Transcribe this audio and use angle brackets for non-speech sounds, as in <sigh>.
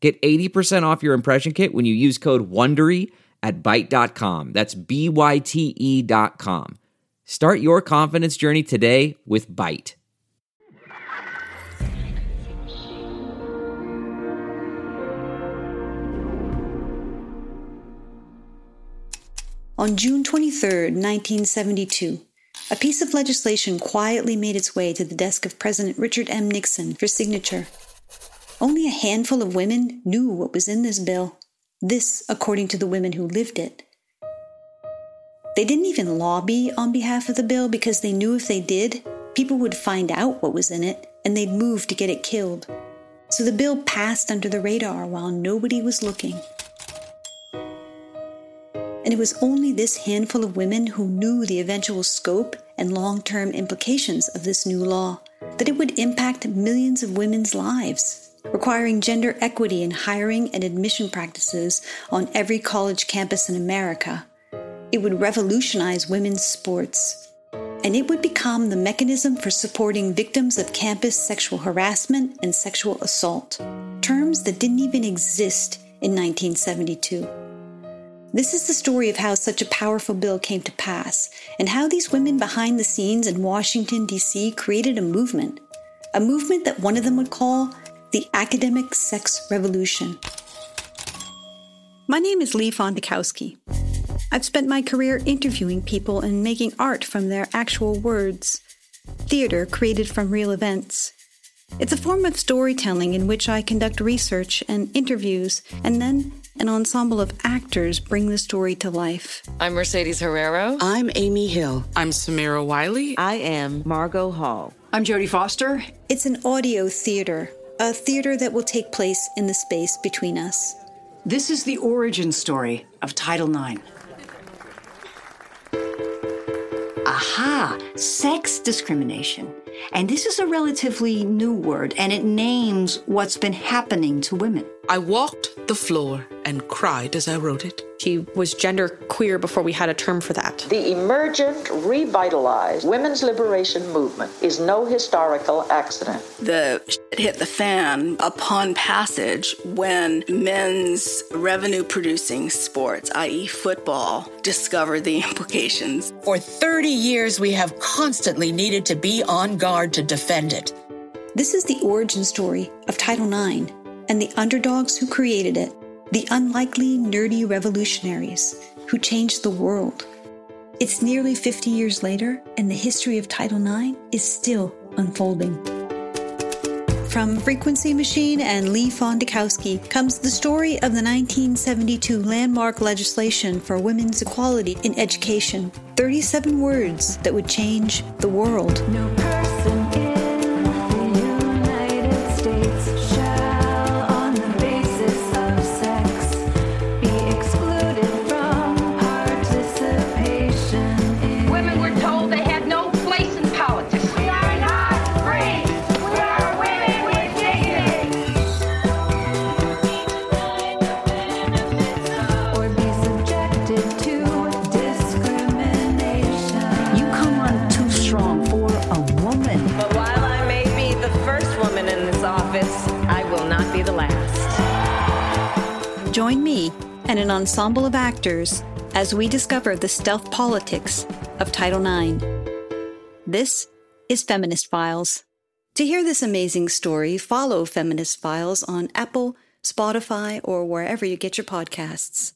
Get 80% off your impression kit when you use code WONDERY at Byte.com. That's B-Y-T-E dot com. Start your confidence journey today with Byte. On June 23, 1972, a piece of legislation quietly made its way to the desk of President Richard M. Nixon for signature. Only a handful of women knew what was in this bill. This, according to the women who lived it. They didn't even lobby on behalf of the bill because they knew if they did, people would find out what was in it and they'd move to get it killed. So the bill passed under the radar while nobody was looking. And it was only this handful of women who knew the eventual scope and long term implications of this new law, that it would impact millions of women's lives, requiring gender equity in hiring and admission practices on every college campus in America. It would revolutionize women's sports. And it would become the mechanism for supporting victims of campus sexual harassment and sexual assault, terms that didn't even exist in 1972. This is the story of how such a powerful bill came to pass, and how these women behind the scenes in Washington, D.C. created a movement. A movement that one of them would call the Academic Sex Revolution. My name is Leigh Fondakowski. I've spent my career interviewing people and making art from their actual words, theater created from real events. It's a form of storytelling in which I conduct research and interviews, and then an ensemble of actors bring the story to life. I'm Mercedes Herrero. I'm Amy Hill. I'm Samira Wiley. I am Margot Hall. I'm Jodie Foster. It's an audio theater, a theater that will take place in the space between us. This is the origin story of Title IX. Aha, sex discrimination. And this is a relatively new word, and it names what's been happening to women. I walked the floor and cried as I wrote it. She was gender queer before we had a term for that. The emergent, revitalized women's liberation movement is no historical accident. The shit hit the fan upon passage when men's revenue producing sports, i.e., football, discovered the <laughs> implications. For 30 years, we have constantly needed to be on guard to defend it. This is the origin story of Title IX and the underdogs who created it the unlikely nerdy revolutionaries who changed the world. It's nearly 50 years later, and the history of Title IX is still unfolding. From Frequency Machine and Leigh Fondakowski comes the story of the 1972 landmark legislation for women's equality in education 37 words that would change the world. No Join me and an ensemble of actors as we discover the stealth politics of Title IX. This is Feminist Files. To hear this amazing story, follow Feminist Files on Apple, Spotify, or wherever you get your podcasts.